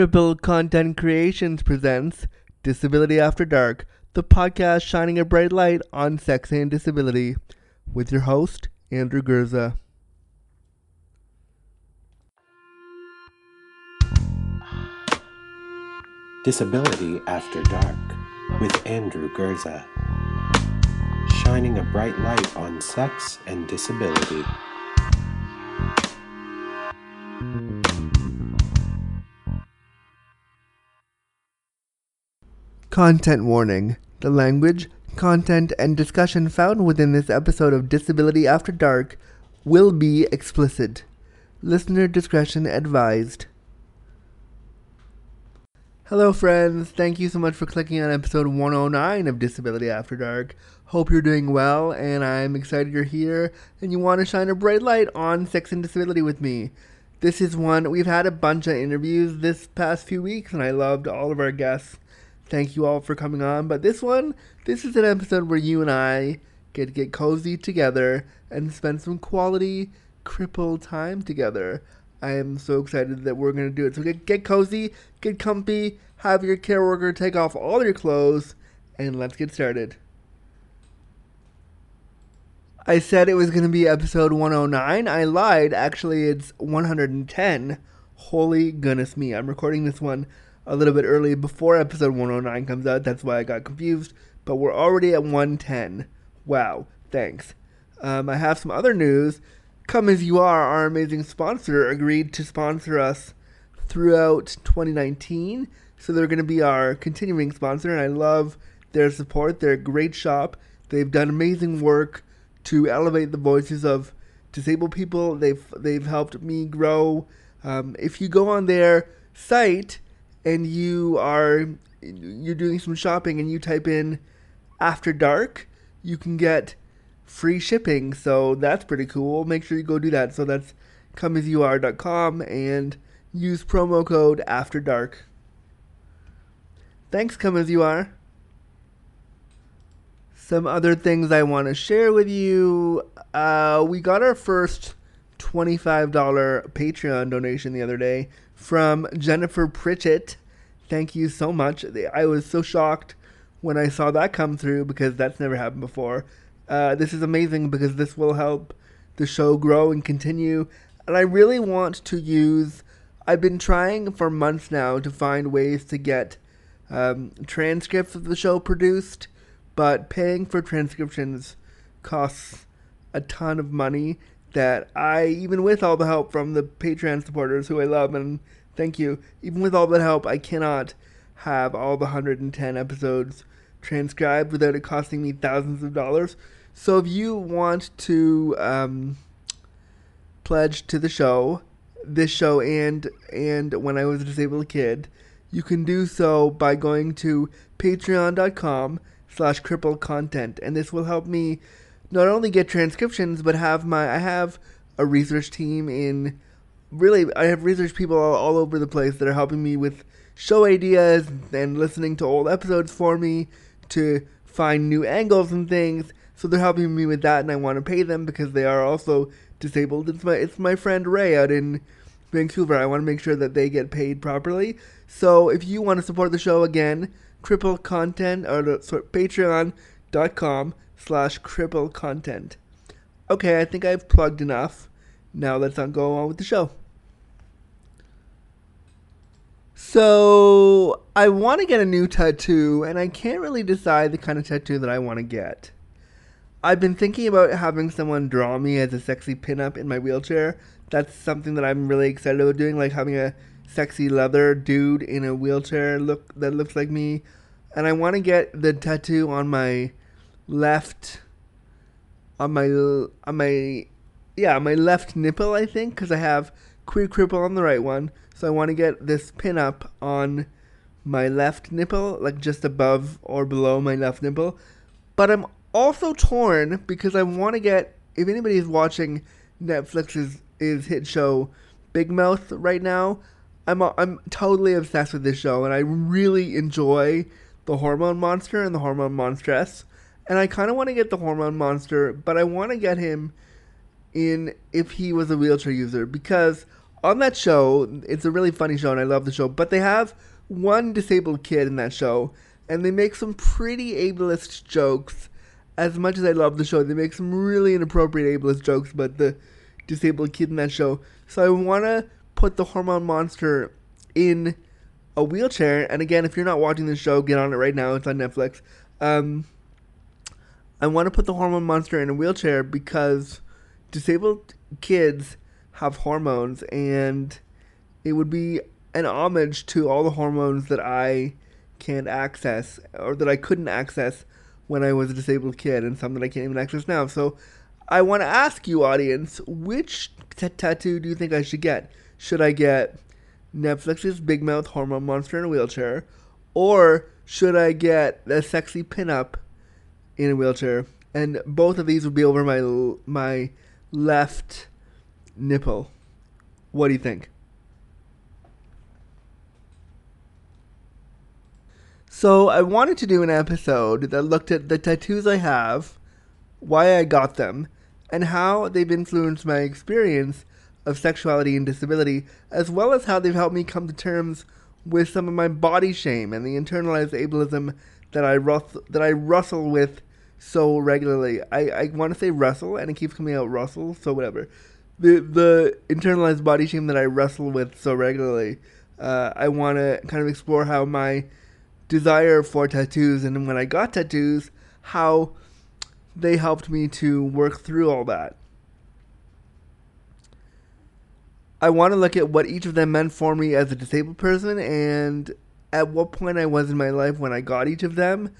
Cripple Content Creations presents Disability After Dark, the podcast shining a bright light on sex and disability, with your host, Andrew Gurza. Disability After Dark with Andrew Gurza, Shining a bright light on sex and disability. Content warning. The language, content, and discussion found within this episode of Disability After Dark will be explicit. Listener discretion advised. Hello, friends. Thank you so much for clicking on episode 109 of Disability After Dark. Hope you're doing well, and I'm excited you're here and you want to shine a bright light on sex and disability with me. This is one, we've had a bunch of interviews this past few weeks, and I loved all of our guests. Thank you all for coming on. But this one, this is an episode where you and I get to get cozy together and spend some quality crippled time together. I am so excited that we're going to do it. So get, get cozy, get comfy, have your care worker take off all your clothes, and let's get started. I said it was going to be episode 109. I lied. Actually, it's 110. Holy goodness me. I'm recording this one a little bit early before episode 109 comes out. That's why I got confused. But we're already at 110. Wow. Thanks. Um, I have some other news. Come As You Are, our amazing sponsor, agreed to sponsor us throughout 2019. So they're going to be our continuing sponsor, and I love their support. They're a great shop. They've done amazing work to elevate the voices of disabled people. They've they've helped me grow. Um, if you go on their site and you are you're doing some shopping and you type in after dark, you can get free shipping. So that's pretty cool. Make sure you go do that. So that's comeasyouare.com and use promo code after dark. Thanks, come as you are. Some other things I want to share with you. Uh, we got our first $25 Patreon donation the other day from Jennifer Pritchett. Thank you so much. I was so shocked when I saw that come through because that's never happened before. Uh, this is amazing because this will help the show grow and continue. And I really want to use. I've been trying for months now to find ways to get um, transcripts of the show produced, but paying for transcriptions costs a ton of money that I, even with all the help from the Patreon supporters who I love and thank you, even with all that help, I cannot have all the 110 episodes transcribed without it costing me thousands of dollars. So if you want to um, pledge to the show, this show and and when I was a disabled kid, you can do so by going to patreon.com slash cripple content and this will help me not only get transcriptions but have my I have a research team in really I have research people all, all over the place that are helping me with show ideas and listening to old episodes for me to find new angles and things. So they're helping me with that, and I want to pay them because they are also disabled. It's my it's my friend Ray out in Vancouver. I want to make sure that they get paid properly. So if you want to support the show again, cripple content or sorry, patreon.com slash cripple content. Okay, I think I've plugged enough. Now let's not go on with the show. So I want to get a new tattoo, and I can't really decide the kind of tattoo that I want to get. I've been thinking about having someone draw me as a sexy pinup in my wheelchair. That's something that I'm really excited about doing, like having a sexy leather dude in a wheelchair look that looks like me. And I want to get the tattoo on my left, on my on my yeah, my left nipple, I think, because I have queer cripple on the right one. So I want to get this pin up on my left nipple, like just above or below my left nipple. But I'm also torn because I want to get. If anybody is watching Netflix's is hit show Big Mouth right now, I'm I'm totally obsessed with this show, and I really enjoy the hormone monster and the hormone monstress. And I kind of want to get the hormone monster, but I want to get him in if he was a wheelchair user because on that show, it's a really funny show, and I love the show. But they have one disabled kid in that show, and they make some pretty ableist jokes. As much as I love the show, they make some really inappropriate ableist jokes about the disabled kid in that show. So I want to put the hormone monster in a wheelchair. And again, if you're not watching the show, get on it right now. It's on Netflix. Um, I want to put the hormone monster in a wheelchair because disabled kids have hormones, and it would be an homage to all the hormones that I can't access or that I couldn't access when I was a disabled kid, and some that I can't even access now. So I want to ask you, audience, which t- tattoo do you think I should get? Should I get Netflix's Big Mouth Hormone Monster in a wheelchair, or should I get the sexy pinup in a wheelchair? And both of these would be over my my left nipple. What do you think? So I wanted to do an episode that looked at the tattoos I have, why I got them, and how they've influenced my experience of sexuality and disability, as well as how they've helped me come to terms with some of my body shame and the internalized ableism that I rus- that I wrestle with so regularly. I, I want to say wrestle, and it keeps coming out Russell, so whatever. The the internalized body shame that I wrestle with so regularly. Uh, I want to kind of explore how my desire for tattoos and when I got tattoos, how they helped me to work through all that. I want to look at what each of them meant for me as a disabled person and at what point I was in my life when I got each of them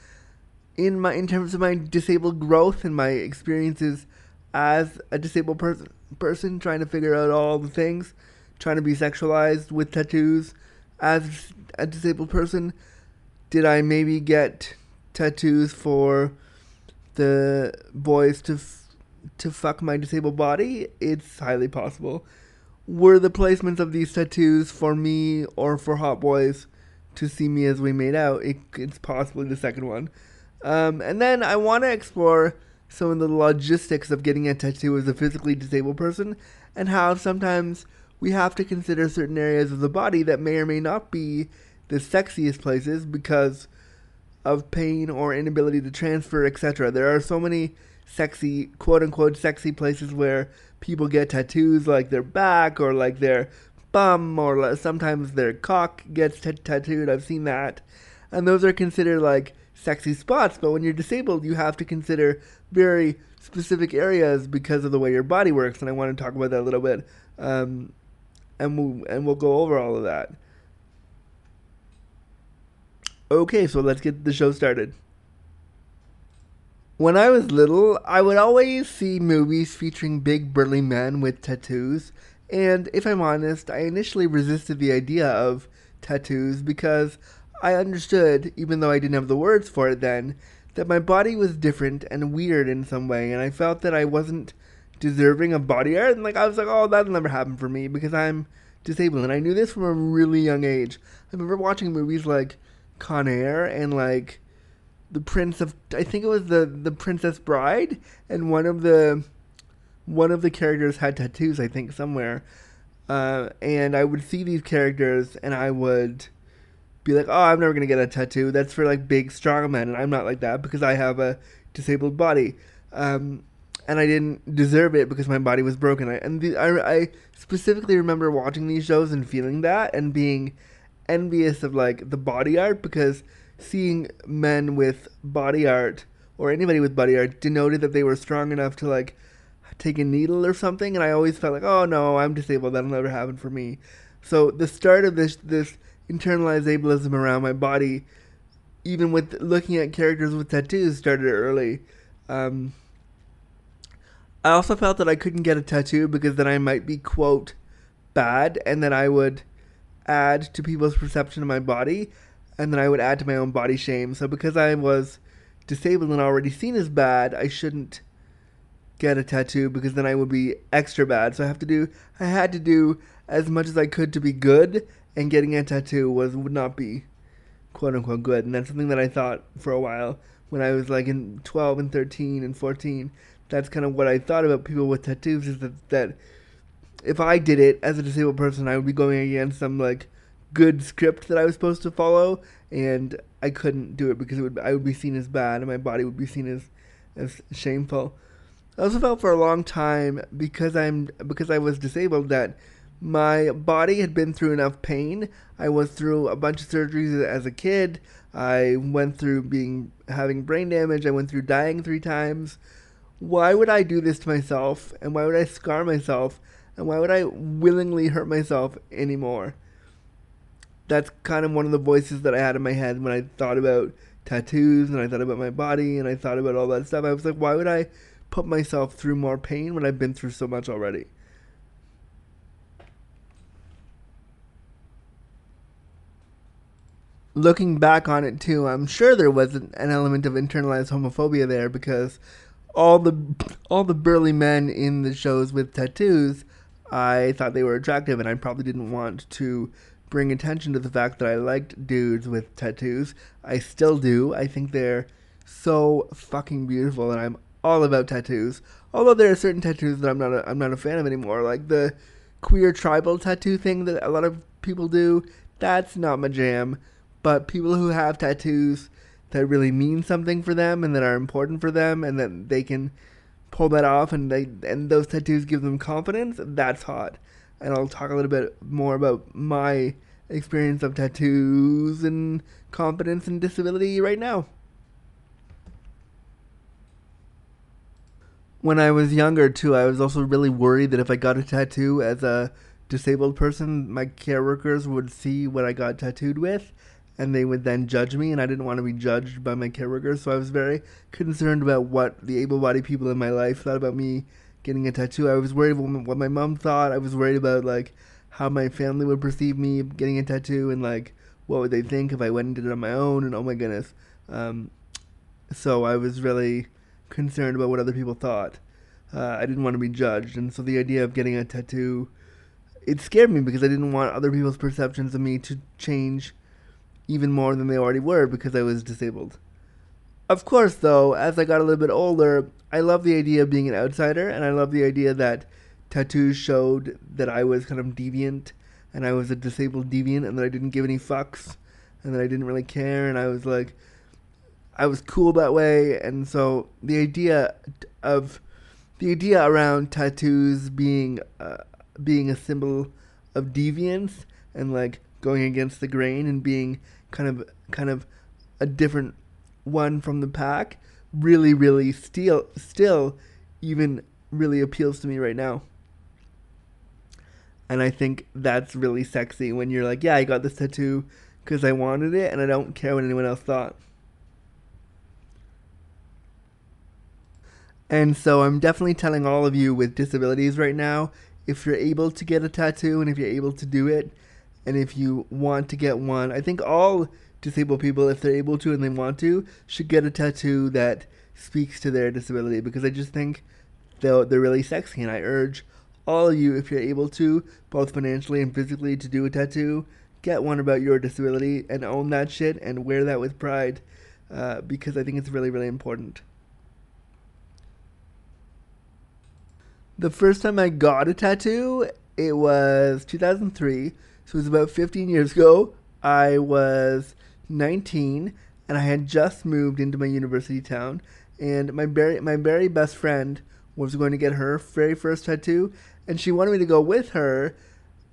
in my in terms of my disabled growth and my experiences as a disabled person person trying to figure out all the things, trying to be sexualized with tattoos as a disabled person. Did I maybe get tattoos for the boys to f- to fuck my disabled body? It's highly possible. Were the placements of these tattoos for me or for hot boys to see me as we made out? It, it's possibly the second one. Um, and then I want to explore some of the logistics of getting a tattoo as a physically disabled person and how sometimes we have to consider certain areas of the body that may or may not be the sexiest places because of pain or inability to transfer, etc. There are so many sexy, quote unquote, sexy places where people get tattoos, like their back or like their bum, or sometimes their cock gets t- tattooed. I've seen that. And those are considered like sexy spots, but when you're disabled, you have to consider very specific areas because of the way your body works. And I want to talk about that a little bit. Um, and we'll, and we'll go over all of that. Okay, so let's get the show started. When I was little, I would always see movies featuring big burly men with tattoos, and if I'm honest, I initially resisted the idea of tattoos because I understood, even though I didn't have the words for it then, that my body was different and weird in some way, and I felt that I wasn't deserving of body art, and like I was like, oh, that'll never happen for me because I'm disabled, and I knew this from a really young age. I remember watching movies like Con Air and like the Prince of I think it was the the Princess Bride and one of the one of the characters had tattoos I think somewhere uh, and I would see these characters and I would be like oh I'm never gonna get a tattoo. That's for like big strong men and I'm not like that because I have a disabled body. Um, and I didn't deserve it because my body was broken. I, and the, I, I specifically remember watching these shows and feeling that and being envious of like the body art because seeing men with body art or anybody with body art denoted that they were strong enough to like take a needle or something and I always felt like oh no I'm disabled. That'll never happen for me. So the start of this this internalized ableism around my body even with looking at characters with tattoos started early um, I also felt that I couldn't get a tattoo because then I might be quote bad and that I would add to people's perception of my body, and then I would add to my own body shame. So because I was disabled and already seen as bad, I shouldn't get a tattoo because then I would be extra bad. So I have to do I had to do as much as I could to be good, and getting a tattoo was would not be quote unquote good. And that's something that I thought for a while when I was like in 12 and 13 and 14. That's kind of what I thought about people with tattoos is that that if I did it as a disabled person, I would be going against some like good script that I was supposed to follow, and I couldn't do it because it would I would be seen as bad, and my body would be seen as as shameful. I also felt for a long time because I'm because I was disabled that my body had been through enough pain. I was through a bunch of surgeries as a kid. I went through being having brain damage. I went through dying three times. Why would I do this to myself? And why would I scar myself? And why would I willingly hurt myself anymore? That's kind of one of the voices that I had in my head when I thought about tattoos and I thought about my body and I thought about all that stuff. I was like, why would I put myself through more pain when I've been through so much already? Looking back on it too, I'm sure there was an, element of internalized homophobia there because all the all the burly men in the shows with tattoos, I thought they were attractive, and I probably didn't want to bring attention to the fact that I liked dudes with tattoos. I still do. I think they're so fucking beautiful, and I'm all about tattoos. Although there are certain tattoos that I'm not a, I'm not a fan of anymore, like the queer tribal tattoo thing that a lot of people do. That's not my jam. But people who have tattoos that really mean something for them and that are important for them and that they can pull that off and they and those tattoos give them confidence, that's hot. And I'll talk a little bit more about my experience of tattoos and confidence and disability right now. When I was younger too, I was also really worried that if I got a tattoo as a disabled person, my care workers would see what I got tattooed with and they would then judge me, and I didn't want to be judged by my caregivers, so I was very concerned about what the able-bodied people in my life thought about me getting a tattoo. I was worried about what my mom thought. I was worried about like how my family would perceive me getting a tattoo, and like what would they think if I went and did it on my own. And oh my goodness, um, so I was really concerned about what other people thought. Uh, I didn't want to be judged, and so the idea of getting a tattoo it scared me because I didn't want other people's perceptions of me to change even more than they already were because I was disabled. Of course, though, as I got a little bit older, I love the idea of being an outsider, and I love the idea that tattoos showed that I was kind of deviant, and I was a disabled deviant, and that I didn't give any fucks, and that I didn't really care, and I was like, I was cool that way, and so the idea of the idea around tattoos being uh, being a symbol of deviance and like going against the grain and being kind of kind of a different one from the pack really really still still even really appeals to me right now. And i think that's really sexy when you're like yeah i got this tattoo because i wanted it and i don't care what anyone else thought. And so i'm definitely telling all of you with disabilities right now if you're able to get a tattoo and if you're able to do it and if you want to get one, I think all disabled people, if they're able to and they want to, should get a tattoo that speaks to their disability because I just think they're, they're really sexy. And I urge all of you, if you're able to, both financially and physically, to do a tattoo, get one about your disability and own that shit and wear that with pride uh, because I think it's really, really important. The first time I got a tattoo, it was 2003 so it was about 15 years ago. I was 19 and I had just moved into my university town. And my very, my very best friend was going to get her very first tattoo. And she wanted me to go with her.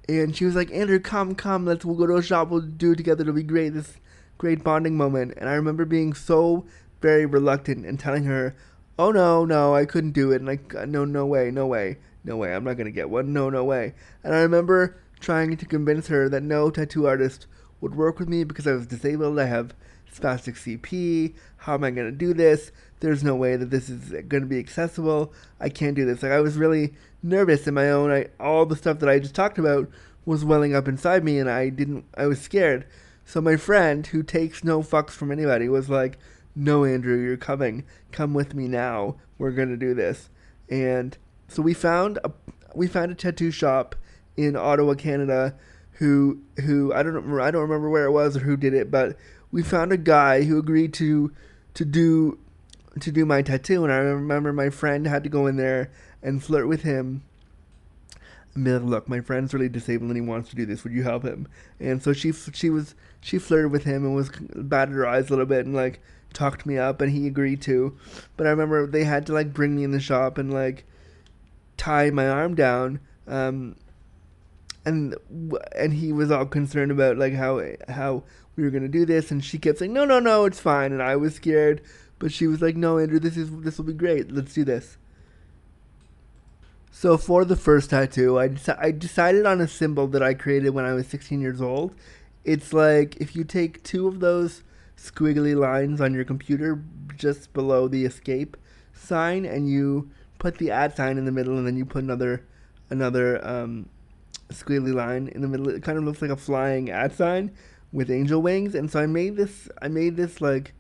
And she was like, Andrew, come, come, let's we'll go to a shop, we'll do it together, it'll be great, this great bonding moment. And I remember being so very reluctant and telling her, Oh no, no, I couldn't do it. And no, no way, no way, no way, I'm not gonna get one, no, no way. And I remember trying to convince her that no tattoo artist would work with me because I was disabled. I have spastic CP. How am I going to do this? There's no way that this is going to be accessible. I can't do this. Like I was really nervous in my own. I all the stuff that I just talked about was welling up inside me, and I didn't. I was scared. So my friend, who takes no fucks from anybody, was like, "No, Andrew, you're coming. Come with me now. We're going to do this." And so we found a we found a tattoo shop in Ottawa, Canada, who who I don't remember, I don't remember where it was or who did it, but we found a guy who agreed to to do to do my tattoo, and I remember my friend had to go in there and flirt with him and be like, "Look, my friend's really disabled and he wants to do this. Would you help him?" And so she she was she flirted with him and was batted her eyes a little bit and like talked me up, and he agreed to. But I remember they had to like bring me in the shop and like tie my arm down. Um, and and he was all concerned about like how how we were gonna do this, and she kept saying, "No, no, no, it's fine." And I was scared, but she was like, "No, Andrew, this is this will be great. Let's do this." So for the first tattoo, I, deci- I decided on a symbol that I created when I was 16 years old. It's like if you take two of those squiggly lines on your computer just below the escape sign, and you put the at sign in the middle, and then you put another another um, squiggly line in the middle. It kind of looks like a flying at sign with angel wings. And so I made this. I made this like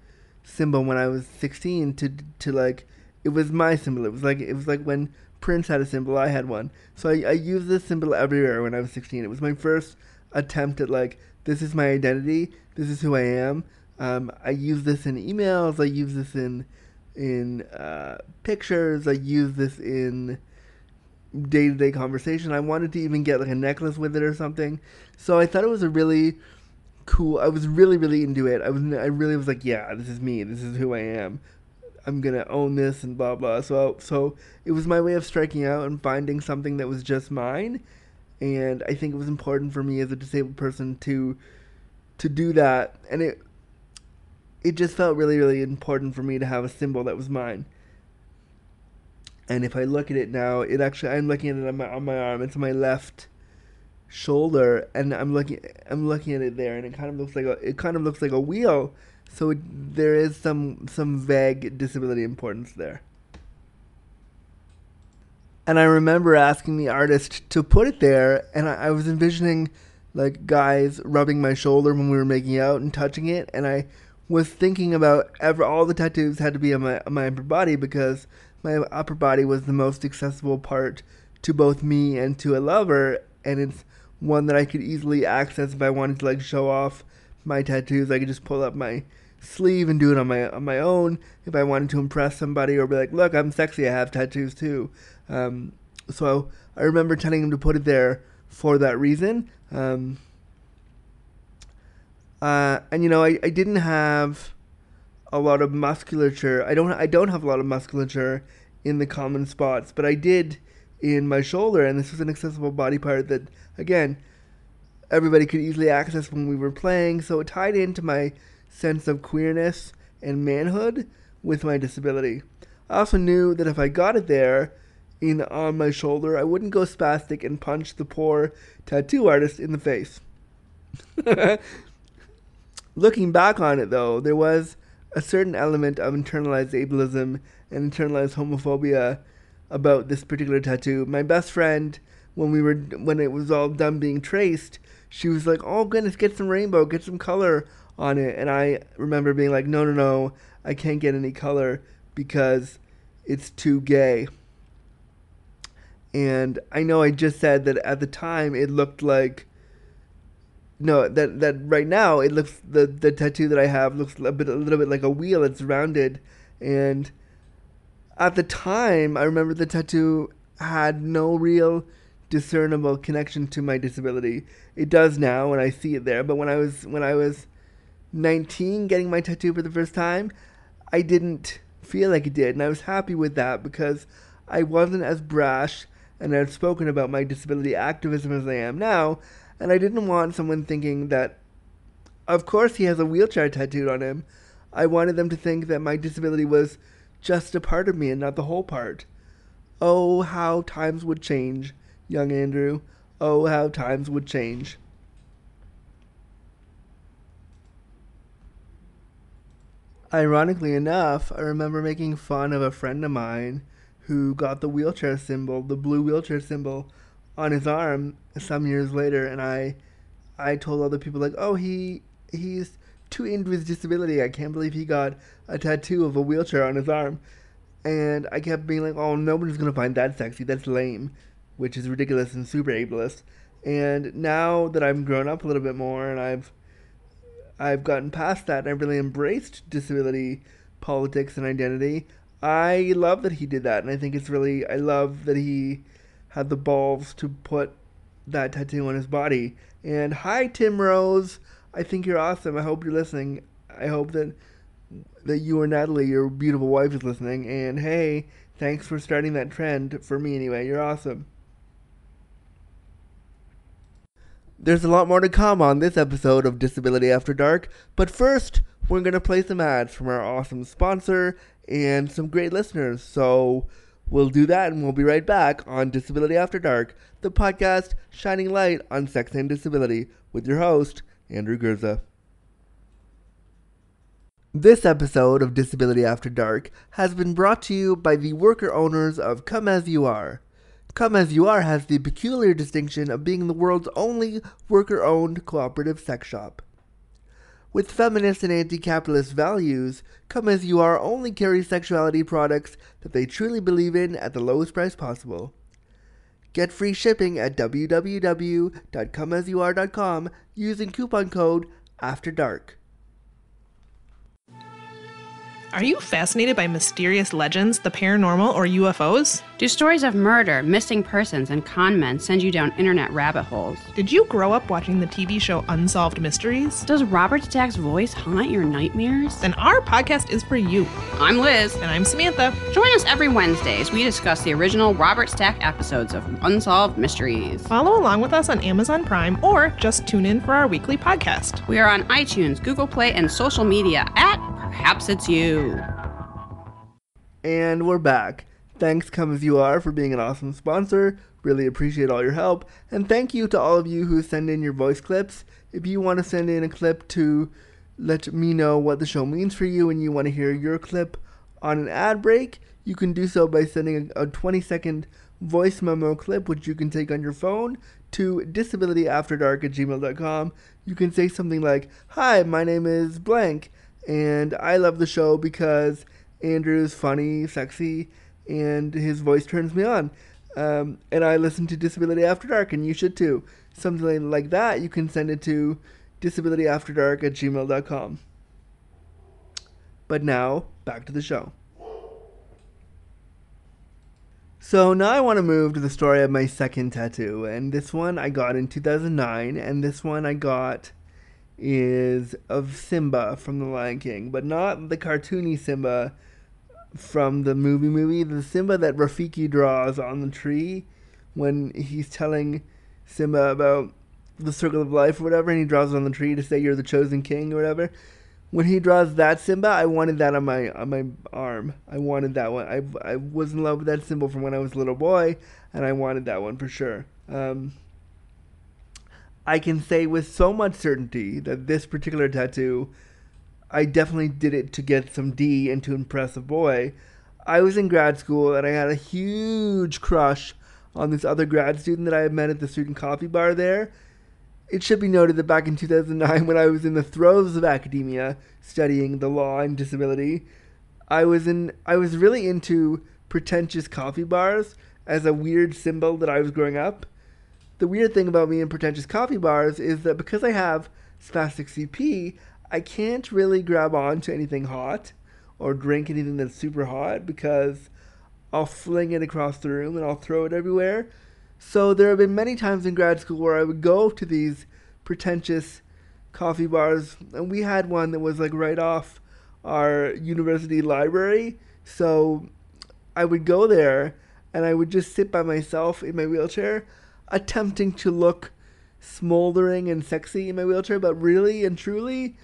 symbol when I was 16 to to like it was my symbol. It was like it was like when Prince had a symbol, I had one. So I, I used this symbol everywhere when I was 16. It was my first attempt at like this is my identity. This is who I am. Um, I use this in emails. I use this in in uh, pictures. I use this in day to day conversation. I wanted to even get like a necklace with it or something. So I thought it was a really cool. I was really really into it. I was I really was like, yeah, this is me. This is who I am. I'm gonna own this and blah blah. So so it was my way of striking out and finding something that was just mine. And I think it was important for me as a disabled person to to do that. And it it just felt really really important for me to have a symbol that was mine. And if I look at it now, it actually I'm looking at it on my on my arm. It's on my left shoulder, and I'm looking I'm looking at it there, and it kind of looks like a it kind of looks like a wheel so there is some some vague disability importance there. And I remember asking the artist to put it there, and I, I was envisioning like guys rubbing my shoulder when we were making out and touching it, and I was thinking about ever all the tattoos had to be on my on my upper body because my upper body was the most accessible part to both me and to a lover, and it's one that I could easily access if I wanted to like show off my tattoos. I could just pull up my sleeve and do it on my on my own if I wanted to impress somebody or be like, look, I'm sexy. I have tattoos too. Um, so I remember telling him to put it there for that reason. Um, uh, and you know, I, I didn't have a lot of musculature. I don't I don't have a lot of musculature in the common spots, but I did in my shoulder, and this was an accessible body part that again everybody could easily access when we were playing. So it tied into my sense of queerness and manhood with my disability. I also knew that if I got it there in on my shoulder, I wouldn't go spastic and punch the poor tattoo artist in the face. Looking back on it though, there was a certain element of internalized ableism and internalized homophobia about this particular tattoo. My best friend, when we were when it was all done being traced, she was like, "Oh goodness, get some rainbow, get some color on it." And I remember being like, "No, no, no, I can't get any color because it's too gay." And I know I just said that at the time it looked like no that that right now it looks the the tattoo that I have looks a bit a little bit like a wheel. It's rounded, and at the time I remember the tattoo had no real discernible connection to my disability. It does now when I see it there, but when I was when I was 19 getting my tattoo for the first time, I didn't feel like it did, and I was happy with that because I wasn't as brash and outspoken about my disability activism as I am now, and I didn't want someone thinking that of course he has a wheelchair tattooed on him. I wanted them to think that my disability was just a part of me and not the whole part. Oh, how times would change young Andrew. Oh, how times would change. Ironically enough, I remember making fun of a friend of mine who got the wheelchair symbol, the blue wheelchair symbol, on his arm some years later, and I, I told other people like, "Oh, he he's too into his disability. I can't believe he got a tattoo of a wheelchair on his arm." And I kept being like, "Oh, nobody's gonna find that sexy. That's lame." which is ridiculous and super ableist. And now that I'm grown up a little bit more and I've I've gotten past that and I've really embraced disability politics and identity, I love that he did that and I think it's really I love that he had the balls to put that tattoo on his body. And hi, Tim Rose. I think you're awesome. I hope you're listening. I hope that that you or Natalie, your beautiful wife, is listening. And hey, thanks for starting that trend for me anyway. You're awesome. There's a lot more to come on this episode of Disability After Dark, but first, we're going to play some ads from our awesome sponsor and some great listeners. So we'll do that and we'll be right back on Disability After Dark, the podcast shining light on sex and disability with your host, Andrew Gurza. This episode of Disability After Dark has been brought to you by the worker owners of Come As You Are. Come As You Are has the peculiar distinction of being the world's only worker owned cooperative sex shop. With feminist and anti capitalist values, Come As You Are only carries sexuality products that they truly believe in at the lowest price possible. Get free shipping at www.comeasyouare.com using coupon code AFTER DARK. Are you fascinated by mysterious legends, the paranormal, or UFOs? Do stories of murder, missing persons, and con men send you down internet rabbit holes? Did you grow up watching the TV show Unsolved Mysteries? Does Robert Stack's voice haunt your nightmares? Then our podcast is for you. I'm Liz. And I'm Samantha. Join us every Wednesday as we discuss the original Robert Stack episodes of Unsolved Mysteries. Follow along with us on Amazon Prime or just tune in for our weekly podcast. We are on iTunes, Google Play, and social media at Perhaps It's You. And we're back. Thanks, Come As You Are, for being an awesome sponsor. Really appreciate all your help. And thank you to all of you who send in your voice clips. If you want to send in a clip to let me know what the show means for you and you want to hear your clip on an ad break, you can do so by sending a 20 second voice memo clip, which you can take on your phone, to disabilityafterdark at gmail.com. You can say something like, Hi, my name is blank, and I love the show because Andrew's funny, sexy, and his voice turns me on. Um, and I listen to Disability After Dark, and you should too. Something like that, you can send it to disabilityafterdark at gmail.com. But now, back to the show. So now I want to move to the story of my second tattoo, and this one I got in 2009, and this one I got is of Simba from The Lion King, but not the cartoony Simba from the movie movie, the Simba that Rafiki draws on the tree when he's telling Simba about the circle of life or whatever, and he draws on the tree to say you're the chosen king or whatever. When he draws that Simba, I wanted that on my on my arm. I wanted that one. I I was in love with that symbol from when I was a little boy, and I wanted that one for sure. Um, I can say with so much certainty that this particular tattoo, I definitely did it to get some D and to impress a boy. I was in grad school and I had a huge crush on this other grad student that I had met at the student coffee bar there. It should be noted that back in 2009, when I was in the throes of academia studying the law and disability, I was in I was really into pretentious coffee bars as a weird symbol that I was growing up. The weird thing about me and pretentious coffee bars is that because I have spastic CP, I can't really grab on to anything hot or drink anything that's super hot because I'll fling it across the room and I'll throw it everywhere. So there have been many times in grad school where I would go to these pretentious coffee bars, and we had one that was like right off our university library. So I would go there and I would just sit by myself in my wheelchair, attempting to look smoldering and sexy in my wheelchair, but really and truly,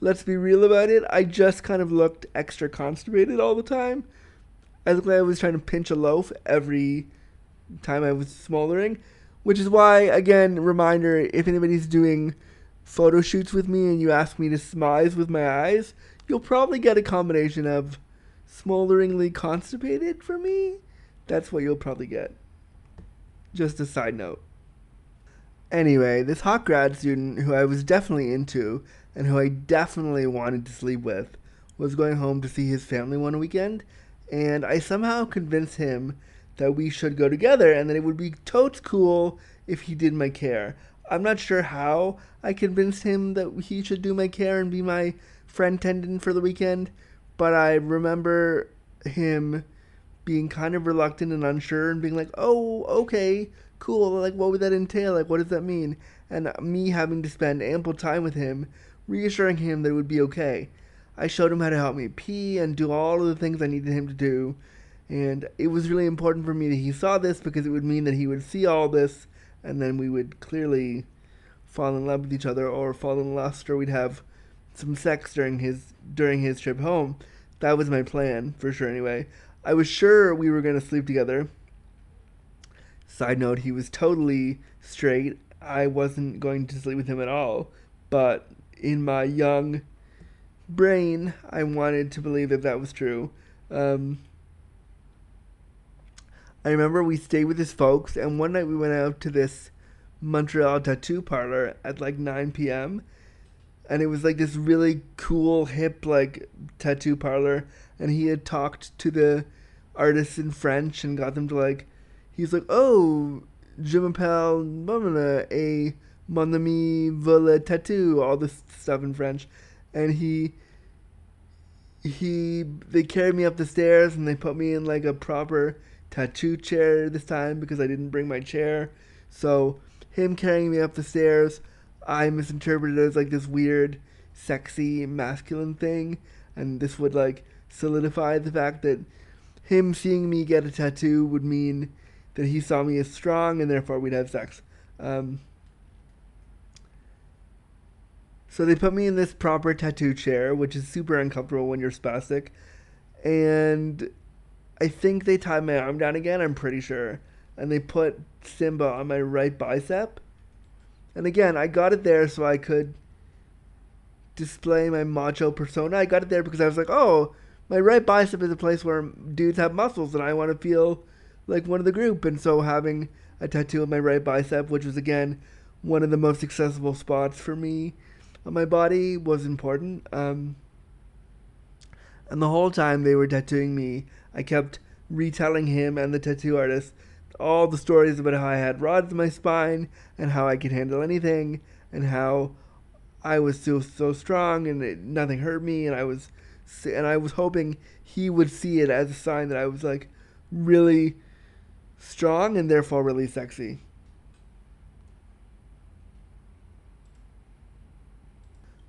let's be real about it, I just kind of looked extra constipated all the time. I looked like I was trying to pinch a loaf every time I was smoldering, which is why, again, reminder if anybody's doing photo shoots with me and you ask me to smize with my eyes, you'll probably get a combination of smolderingly constipated for me. That's what you'll probably get. Just a side note. Anyway, this hot grad student who I was definitely into and who I definitely wanted to sleep with was going home to see his family one weekend, and I somehow convinced him that we should go together and that it would be totes cool if he did my care. I'm not sure how I convinced him that he should do my care and be my friend tendon for the weekend, but I remember him being kind of reluctant and unsure and being like, "Oh, okay, cool. Like, what would that entail? Like, what does that mean?" And me having to spend ample time with him, reassuring him that it would be okay. I showed him how to help me pee and do all of the things I needed him to do. And it was really important for me that he saw this because it would mean that he would see all this and then we would clearly fall in love with each other or fall in lust or we'd have some sex during his during his trip home. That was my plan for sure anyway. I was sure we were going to sleep together. Side note, he was totally straight. I wasn't going to sleep with him at all, but in my young brain, I wanted to believe that that was true. Um, I remember we stayed with his folks, and one night we went out to this Montreal tattoo parlor at like 9 p.m. And it was like this really cool, hip, like tattoo parlor. And he had talked to the artists in French and got them to like, he's like, oh, je m'appelle a mon ami veut tattoo, all this stuff in French. And he he they carried me up the stairs and they put me in like a proper tattoo chair this time because I didn't bring my chair. So him carrying me up the stairs, I misinterpreted it as like this weird, sexy, masculine thing, and this would like solidify the fact that him seeing me get a tattoo would mean that he saw me as strong and therefore we'd have sex. Um, so they put me in this proper tattoo chair, which is super uncomfortable when you're spastic. And I think they tied my arm down again, I'm pretty sure. And they put Simba on my right bicep. And again, I got it there so I could display my macho persona. I got it there because I was like, oh, my right bicep is a place where dudes have muscles and I want to feel like one of the group. And so having a tattoo of my right bicep, which was again one of the most accessible spots for me on my body, was important. Um, and the whole time they were tattooing me, I kept retelling him and the tattoo artist all the stories about how I had rods in my spine and how I could handle anything and how I was so so strong and it, nothing hurt me and I was and I was hoping he would see it as a sign that I was like really strong and therefore really sexy.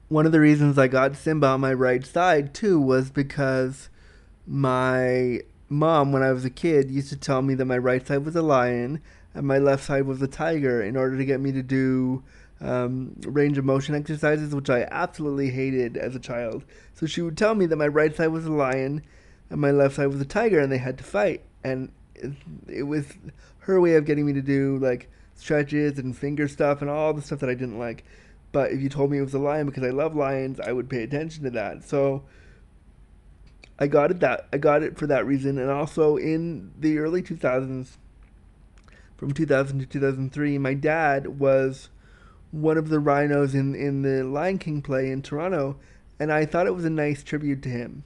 One of the reasons I got Simba on my right side too was because my mom, when I was a kid, used to tell me that my right side was a lion and my left side was a tiger in order to get me to do um, range of motion exercises, which I absolutely hated as a child. So she would tell me that my right side was a lion and my left side was a tiger, and they had to fight. And it, was her way of getting me to do like stretches and finger stuff and all the stuff that I didn't like. But if you told me it was a lion because I love lions, I would pay attention to that. So I got it that I got it for that reason, and also in the early 2000s, from 2000 to 2003, my dad was one of the rhinos in in the Lion King play in Toronto, and I thought it was a nice tribute to him.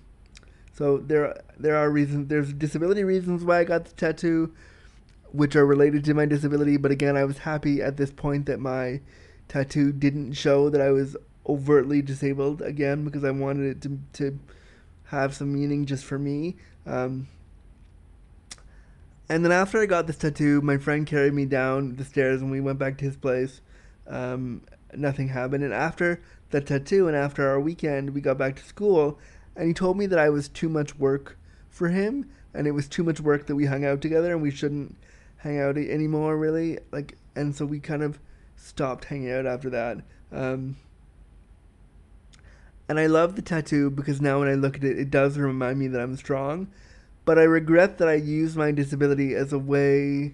So there there are reasons there's disability reasons why I got the tattoo, which are related to my disability. But again, I was happy at this point that my tattoo didn't show that I was overtly disabled again because I wanted it to to have some meaning just for me. Um, and then after I got this tattoo, my friend carried me down the stairs and we went back to his place. Um, nothing happened. And after the tattoo and after our weekend, we got back to school and he told me that I was too much work for him and it was too much work that we hung out together and we shouldn't hang out anymore really like and so we kind of stopped hanging out after that um, and I love the tattoo because now when I look at it, it does remind me that I'm strong. But I regret that I used my disability as a way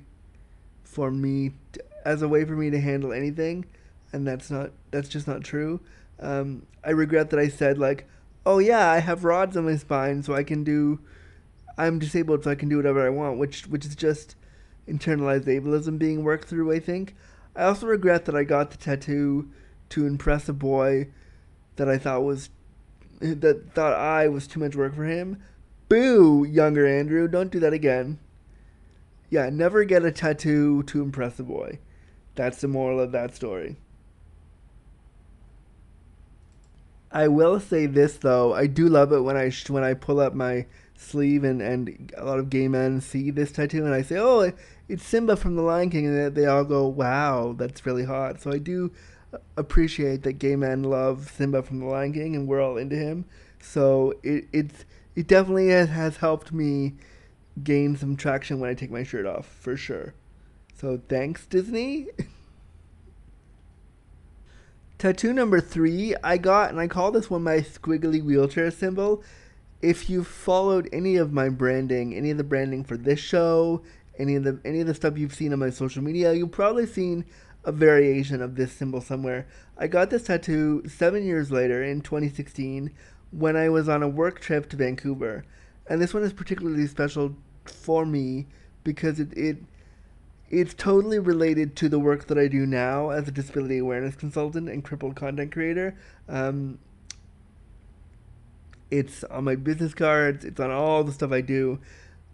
for me, to, as a way for me to handle anything, and that's not that's just not true. Um, I regret that I said like, oh yeah, I have rods on my spine, so I can do. I'm disabled, so I can do whatever I want, which which is just internalized ableism being worked through. I think. I also regret that I got the tattoo to impress a boy that I thought was that thought I was too much work for him. Boo, younger Andrew, don't do that again. Yeah, never get a tattoo to impress a boy. That's the moral of that story. I will say this though, I do love it when I when I pull up my sleeve, and, and a lot of gay men see this tattoo, and I say, "Oh, it's Simba from The Lion King," and they all go, "Wow, that's really hot." So I do appreciate that gay men love Simba from The Lion King, and we're all into him. So it it's it definitely has, has helped me gain some traction when I take my shirt off, for sure. So thanks, Disney. Tattoo number three, I got, and I call this one my squiggly wheelchair symbol. If you've followed any of my branding, any of the branding for this show, any of the any of the stuff you've seen on my social media, you've probably seen a variation of this symbol somewhere. I got this tattoo seven years later in 2016 when I was on a work trip to Vancouver, and this one is particularly special for me because it, it it's totally related to the work that I do now as a disability awareness consultant and crippled content creator. Um, it's on my business cards, it's on all the stuff I do.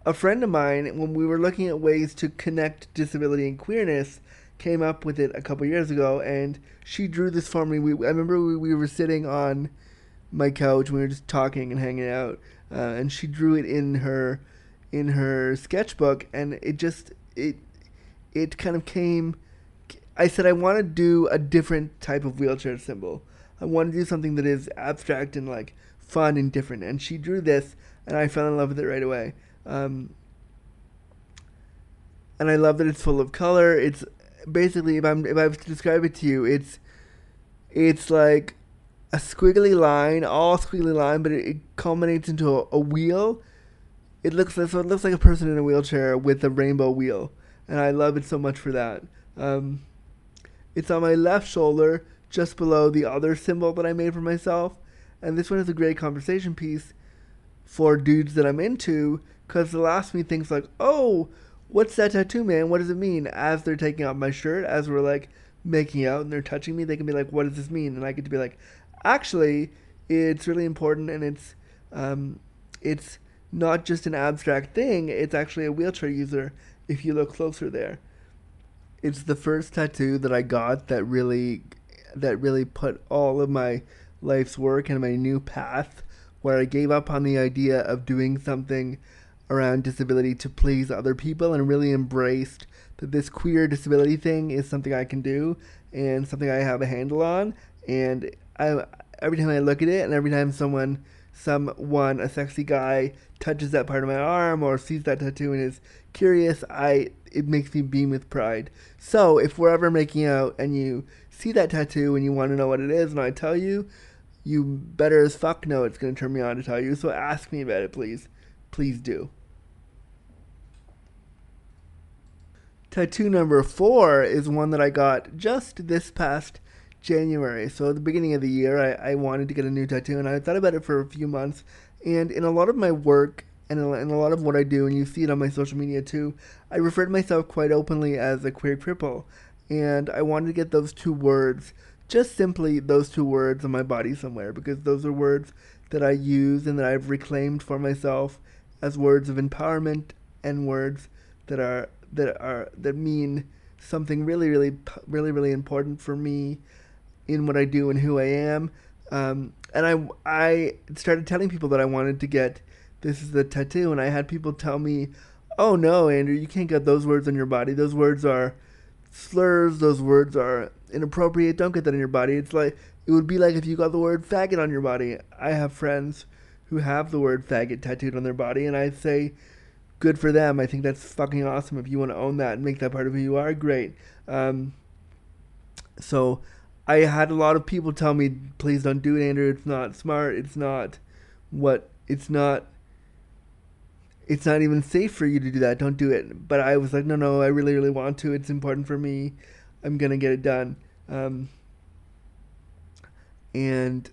A friend of mine, when we were looking at ways to connect disability and queerness, came up with it a couple years ago, and she drew this for me. We, I remember we, we were sitting on my couch, we were just talking and hanging out, uh, and she drew it in her in her sketchbook, and it just it it kind of came. I said I want to do a different type of wheelchair symbol. I want to do something that is abstract and like fun and different. And she drew this, and I fell in love with it right away. Um, and I love that it's full of color. It's basically if I'm if I was to describe it to you, it's it's like a squiggly line, all squiggly line, but it, it culminates into a, a, wheel. It looks so it looks like a person in a wheelchair with a rainbow wheel and I love it so much for that. Um, it's on my left shoulder, just below the other symbol that I made for myself, and this one is a great conversation piece for dudes that I'm into, because they'll ask me things like, "Oh, what's that tattoo, man? What does it mean?" As they're taking off my shirt, as we're like making out and they're touching me, they can be like, "What does this mean?" And I get to be like, "Actually, it's really important, and it's um, it's." not just an abstract thing, it's actually a wheelchair user if you look closer there. It's the first tattoo that I got that really that really put all of my life's work and my new path where I gave up on the idea of doing something around disability to please other people and really embraced that this queer disability thing is something I can do and something I have a handle on and I every time I look at it and every time someone someone a sexy guy touches that part of my arm or sees that tattoo and is curious, I it makes me beam with pride. So if we're ever making out and you see that tattoo and you want to know what it is and I tell you, you better as fuck know it's going to turn me on to tell you. So ask me about it, please. Please do. Tattoo number four is one that I got just this past January. So at the beginning of the year, I, I wanted to get a new tattoo and I thought about it for a few months. And in a lot of my work, and in a lot of what I do, and you see it on my social media too, I refer to myself quite openly as a queer cripple. And I wanted to get those two words, just simply those two words on my body somewhere, because those are words that I use and that I've reclaimed for myself as words of empowerment and words that are that are that mean something really, really, really, really important for me in what I do and who I am. Um, and I I started telling people that I wanted to get this is the tattoo, and I had people tell me, "Oh no, Andrew, you can't get those words on your body. Those words are slurs. Those words are inappropriate. Don't get that on your body." It's like it would be like if you got the word faggot on your body. I have friends who have the word faggot tattooed on their body, and I say, good for them. I think that's fucking awesome. If you want to own that and make that part of who you are, great. Um, so I had a lot of people tell me, please don't do it, Andrew. It's not smart. It's not what. It's not it's not even safe for you to do that. Don't do it. But I was like, no, no, I really, really want to. It's important for me. I'm gonna get it done. Um, and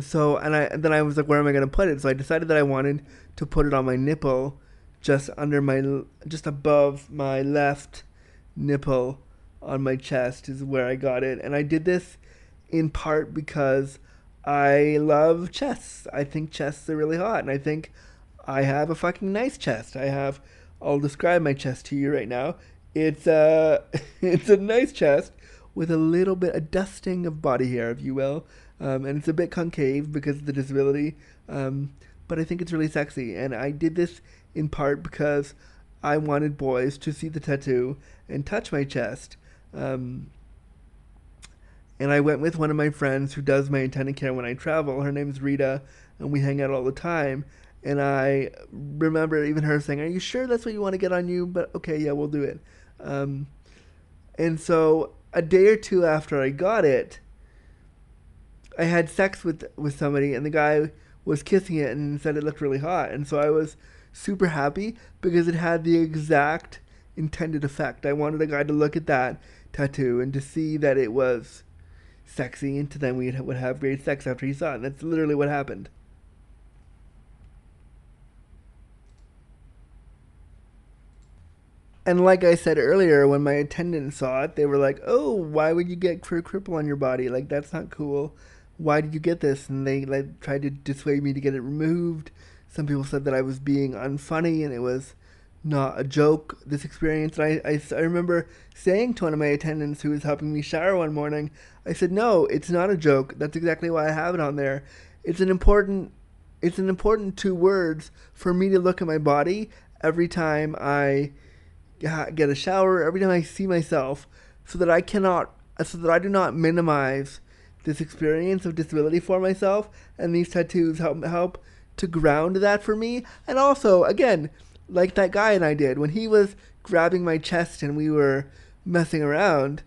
so, and I and then I was like, where am I gonna put it? So I decided that I wanted to put it on my nipple, just under my, just above my left nipple on my chest is where I got it. And I did this in part because I love chests. I think chests are really hot, and I think I have a fucking nice chest. I have. I'll describe my chest to you right now. It's a it's a nice chest with a little bit a dusting of body hair, if you will, um, and it's a bit concave because of the disability. Um, but I think it's really sexy. And I did this in part because I wanted boys to see the tattoo and touch my chest. Um, and I went with one of my friends who does my attendant care when I travel. Her name's Rita, and we hang out all the time. And I remember even her saying, "Are you sure that's what you want to get on you?" But okay, yeah, we'll do it. Um, and so a day or two after I got it, I had sex with with somebody, and the guy was kissing it and said it looked really hot. And so I was super happy because it had the exact intended effect. I wanted a guy to look at that tattoo and to see that it was sexy, and to then we would have great sex after he saw it. And that's literally what happened. And like I said earlier, when my attendants saw it, they were like, "Oh, why would you get queer cripple on your body? Like that's not cool. Why did you get this?" And they like tried to dissuade me to get it removed. Some people said that I was being unfunny and it was not a joke. This experience, and I, I, I remember saying to one of my attendants who was helping me shower one morning, I said, "No, it's not a joke. That's exactly why I have it on there. It's an important, it's an important two words for me to look at my body every time I." get a shower every time I see myself, so that I cannot, uh, so that I do not minimize this experience of disability for myself. And these tattoos help help to ground that for me. And also, again, like that guy and I did when he was grabbing my chest and we were messing around.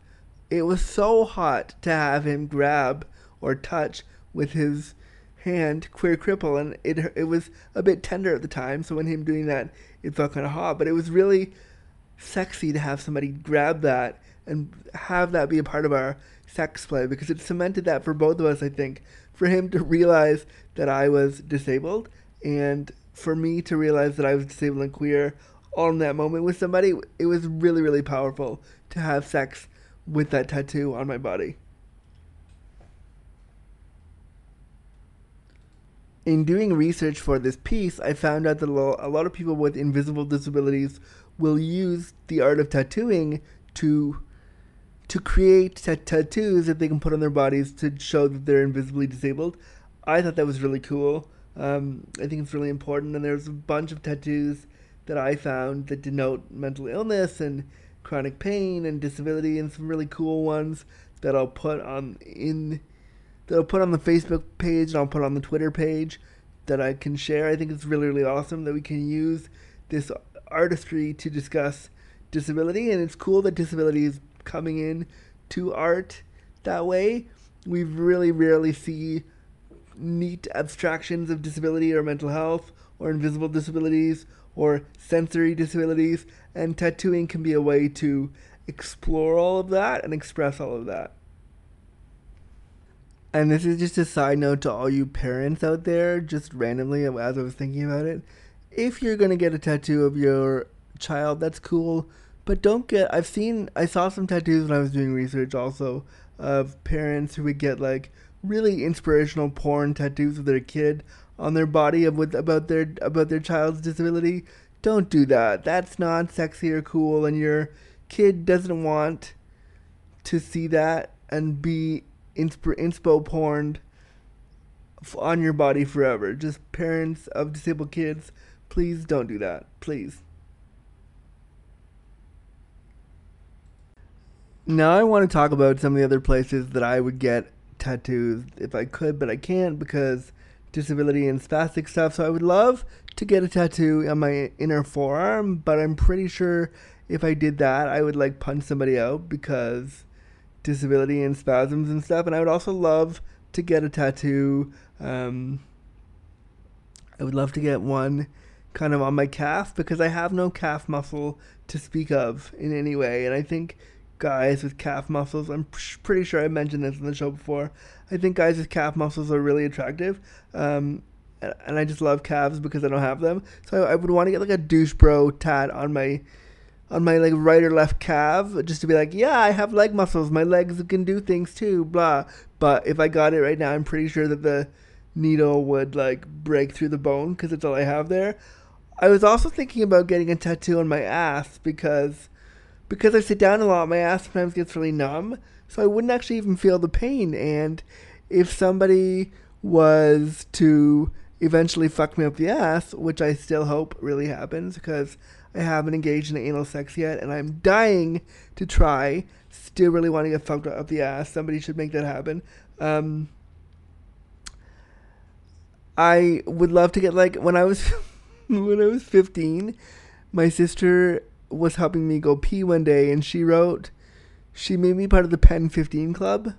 It was so hot to have him grab or touch with his hand queer cripple and it it was a bit tender at the time so when him doing that it felt kind of hot but it was really sexy to have somebody grab that and have that be a part of our sex play because it cemented that for both of us, I think. For him to realize that I was disabled and for me to realize that I was disabled and queer in that moment with somebody, it was really, really powerful to have sex with that tattoo on my body. In doing research for this piece, I found out that a lot of people with invisible disabilities will use the art of tattooing to to create t- tattoos that they can put on their bodies to show that they're invisibly disabled. I thought that was really cool. Um, I think it's really important, and there's a bunch of tattoos that I found that denote mental illness and chronic pain and disability, and some really cool ones that I'll put on in that I'll put on the Facebook page and I'll put on the Twitter page that I can share. I think it's really really awesome that we can use this artistry to discuss disability, and it's cool that disability is coming in to art that way. We really rarely see neat abstractions of disability or mental health or invisible disabilities or sensory disabilities, and tattooing can be a way to explore all of that and express all of that. And this is just a side note to all you parents out there, just randomly as I was thinking about it if you're gonna get a tattoo of your child, that's cool. But don't get. I've seen. I saw some tattoos when I was doing research, also of parents who would get like really inspirational porn tattoos of their kid on their body of with about their about their child's disability. Don't do that. That's not sexy or cool, and your kid doesn't want to see that and be insp- inspo porned on your body forever. Just parents of disabled kids Please don't do that. Please. Now I want to talk about some of the other places that I would get tattoos if I could, but I can't because disability and spastic stuff. So I would love to get a tattoo on my inner forearm, but I'm pretty sure if I did that, I would like punch somebody out because disability and spasms and stuff. And I would also love to get a tattoo. Um, I would love to get one kind of on my calf because I have no calf muscle to speak of in any way. And I think guys with calf muscles, I'm pretty sure I mentioned this in the show before. I think guys with calf muscles are really attractive. Um, and I just love calves because I don't have them. So I, I would want to get like a douche bro tat on my on my like right or left calf just to be like, yeah, I have leg muscles. My legs can do things too, blah. But if I got it right now, I'm pretty sure that the needle would like break through the bone because it's all I have there. I was also thinking about getting a tattoo on my ass because because I sit down a lot, my ass sometimes gets really numb, so I wouldn't actually even feel the pain. And if somebody was to eventually fuck me up the ass, which I still hope really happens because I haven't engaged in anal sex yet and I'm dying to try. Still really want to get fucked up the ass. Somebody should make that happen. Um, I would love to get like when I was when I was 15, my sister was helping me go pee one day and she wrote she made me part of the Pen 15 club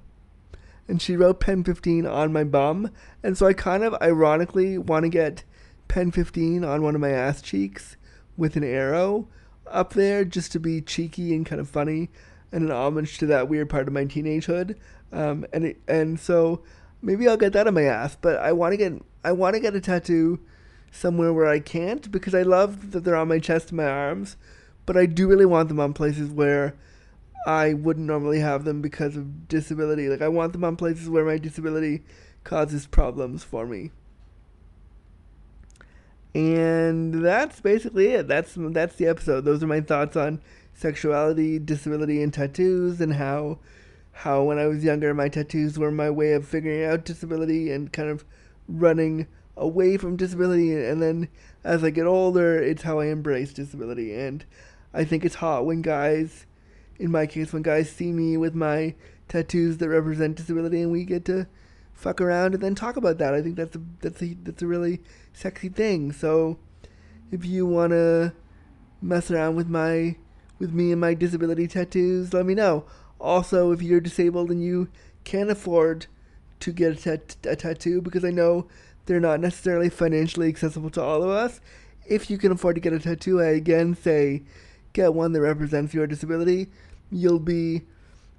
and she wrote Pen 15 on my bum. And so I kind of ironically want to get Pen 15 on one of my ass cheeks with an arrow up there just to be cheeky and kind of funny and an homage to that weird part of my teenagehood. Um, and it, and so maybe I'll get that on my ass, but I want to get I want to get a tattoo somewhere where I can't because I love that they're on my chest and my arms, but I do really want them on places where I wouldn't normally have them because of disability. Like I want them on places where my disability causes problems for me. And that's basically it. That's that's the episode. Those are my thoughts on sexuality, disability, and tattoos, and how how when I was younger, my tattoos were my way of figuring out disability and kind of running away from disability. And then as I get older, it's how I embrace disability. And I think it's hot when guys, in my case, when guys see me with my tattoos that represent disability, and we get to fuck around and then talk about that. I think that's a that's a that's a really sexy thing. So if you wanna mess around with my with me and my disability tattoos, let me know. Also, if you're disabled and you can't afford to get a, tat- a tattoo, because I know they're not necessarily financially accessible to all of us. If you can afford to get a tattoo, I again say get one that represents your disability. You'll be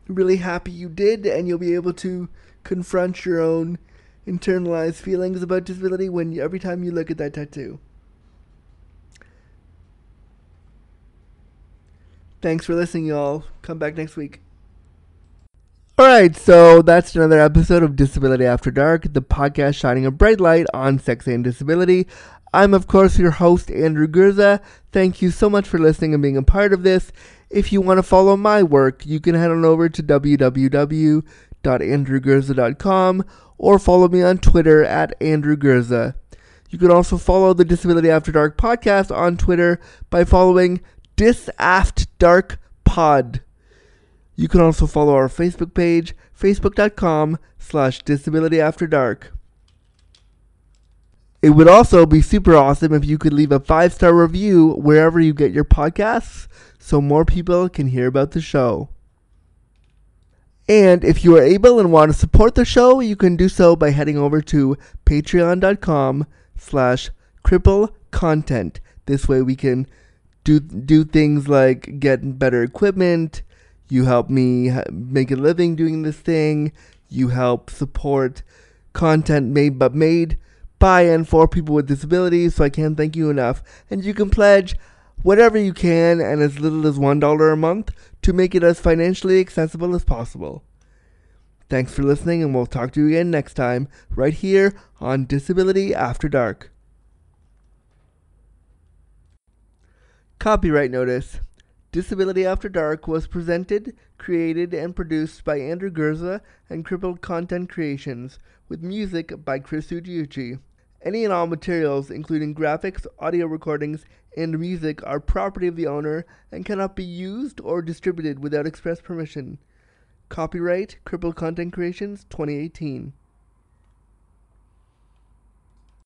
really happy you did, and you'll be able to confront your own internalized feelings about disability when you, every time you look at that tattoo. Thanks for listening, y'all. Come back next week. Alright, so that's another episode of Disability After Dark, the podcast shining a bright light on sex and disability. I'm, of course, your host, Andrew Gurza. Thank you so much for listening and being a part of this. If you want to follow my work, you can head on over to www.andrewgurza.com or follow me on Twitter at Andrew Gurza. You can also follow the Disability After Dark podcast on Twitter by following DisAftDarkPod. You can also follow our Facebook page, facebook.com slash disabilityafterdark. It would also be super awesome if you could leave a five star review wherever you get your podcasts so more people can hear about the show. And if you are able and want to support the show, you can do so by heading over to patreon.com slash cripple content. This way we can do do things like get better equipment, you help me make a living doing this thing. You help support content made but made and for people with disabilities. So I can't thank you enough. And you can pledge whatever you can and as little as $1 a month to make it as financially accessible as possible. Thanks for listening, and we'll talk to you again next time, right here on Disability After Dark. Copyright Notice Disability After Dark was presented, created, and produced by Andrew Gurza and Crippled Content Creations, with music by Chris Ujiuchi. Any and all materials, including graphics, audio recordings, and music, are property of the owner and cannot be used or distributed without express permission. Copyright Crippled Content Creations 2018.